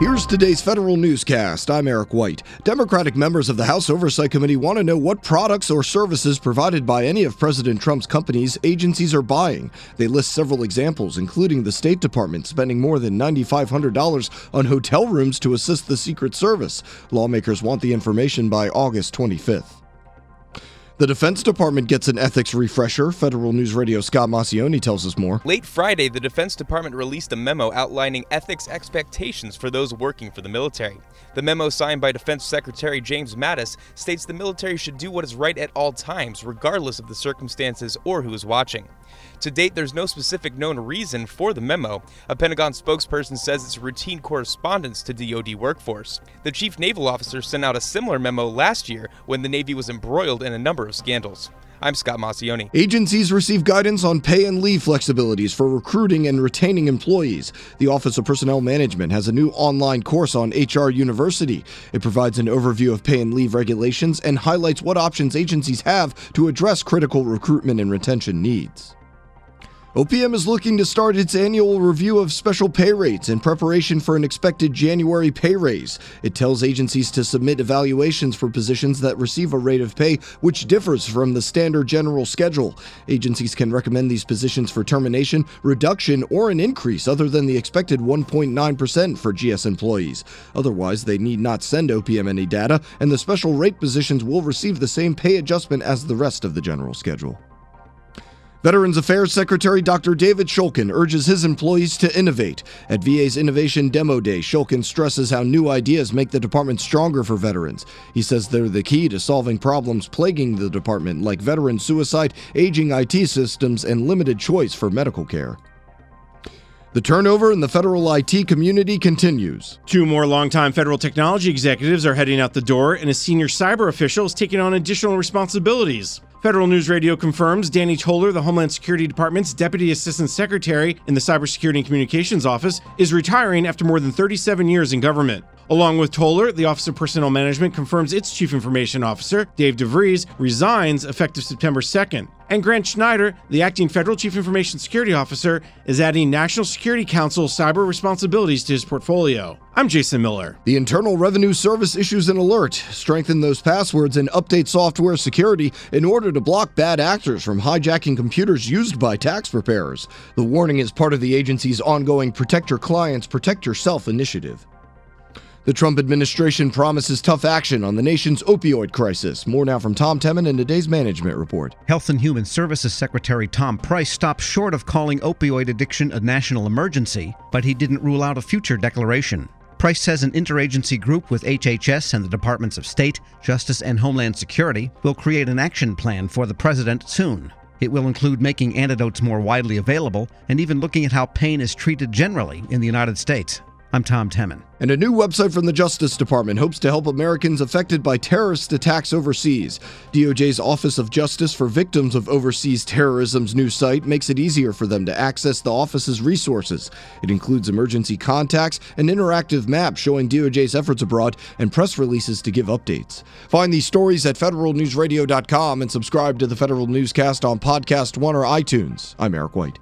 Here's today's federal newscast. I'm Eric White. Democratic members of the House Oversight Committee want to know what products or services provided by any of President Trump's companies agencies are buying. They list several examples, including the State Department spending more than $9,500 on hotel rooms to assist the Secret Service. Lawmakers want the information by August 25th. The Defense Department gets an ethics refresher. Federal News Radio Scott Maucione tells us more. Late Friday, the Defense Department released a memo outlining ethics expectations for those working for the military. The memo, signed by Defense Secretary James Mattis, states the military should do what is right at all times, regardless of the circumstances or who is watching. To date, there's no specific known reason for the memo. A Pentagon spokesperson says it's routine correspondence to DoD workforce. The chief naval officer sent out a similar memo last year when the Navy was embroiled in a number of scandals. I'm Scott Maucione. Agencies receive guidance on pay and leave flexibilities for recruiting and retaining employees. The Office of Personnel Management has a new online course on HR University. It provides an overview of pay and leave regulations and highlights what options agencies have to address critical recruitment and retention needs. OPM is looking to start its annual review of special pay rates in preparation for an expected January pay raise. It tells agencies to submit evaluations for positions that receive a rate of pay which differs from the standard general schedule. Agencies can recommend these positions for termination, reduction, or an increase other than the expected 1.9% for GS employees. Otherwise, they need not send OPM any data, and the special rate positions will receive the same pay adjustment as the rest of the general schedule. Veterans Affairs Secretary Dr. David Shulkin urges his employees to innovate. At VA's Innovation Demo Day, Shulkin stresses how new ideas make the department stronger for veterans. He says they're the key to solving problems plaguing the department, like veteran suicide, aging IT systems, and limited choice for medical care. The turnover in the federal IT community continues. Two more longtime federal technology executives are heading out the door, and a senior cyber official is taking on additional responsibilities. Federal News Radio confirms Danny Toller, the Homeland Security Department's Deputy Assistant Secretary in the Cybersecurity and Communications Office, is retiring after more than 37 years in government. Along with Toller, the Office of Personnel Management confirms its Chief Information Officer, Dave DeVries, resigns effective September 2nd. And Grant Schneider, the acting federal chief information security officer, is adding National Security Council cyber responsibilities to his portfolio. I'm Jason Miller. The Internal Revenue Service issues an alert. Strengthen those passwords and update software security in order to block bad actors from hijacking computers used by tax preparers. The warning is part of the agency's ongoing Protect Your Clients, Protect Yourself initiative. The Trump administration promises tough action on the nation's opioid crisis. More now from Tom Temin in today's management report. Health and Human Services Secretary Tom Price stopped short of calling opioid addiction a national emergency, but he didn't rule out a future declaration. Price says an interagency group with HHS and the Departments of State, Justice, and Homeland Security will create an action plan for the president soon. It will include making antidotes more widely available and even looking at how pain is treated generally in the United States. I'm Tom Temin. And a new website from the Justice Department hopes to help Americans affected by terrorist attacks overseas. DOJ's Office of Justice for Victims of Overseas Terrorism's new site makes it easier for them to access the office's resources. It includes emergency contacts, an interactive map showing DOJ's efforts abroad, and press releases to give updates. Find these stories at federalnewsradio.com and subscribe to the Federal Newscast on Podcast One or iTunes. I'm Eric White.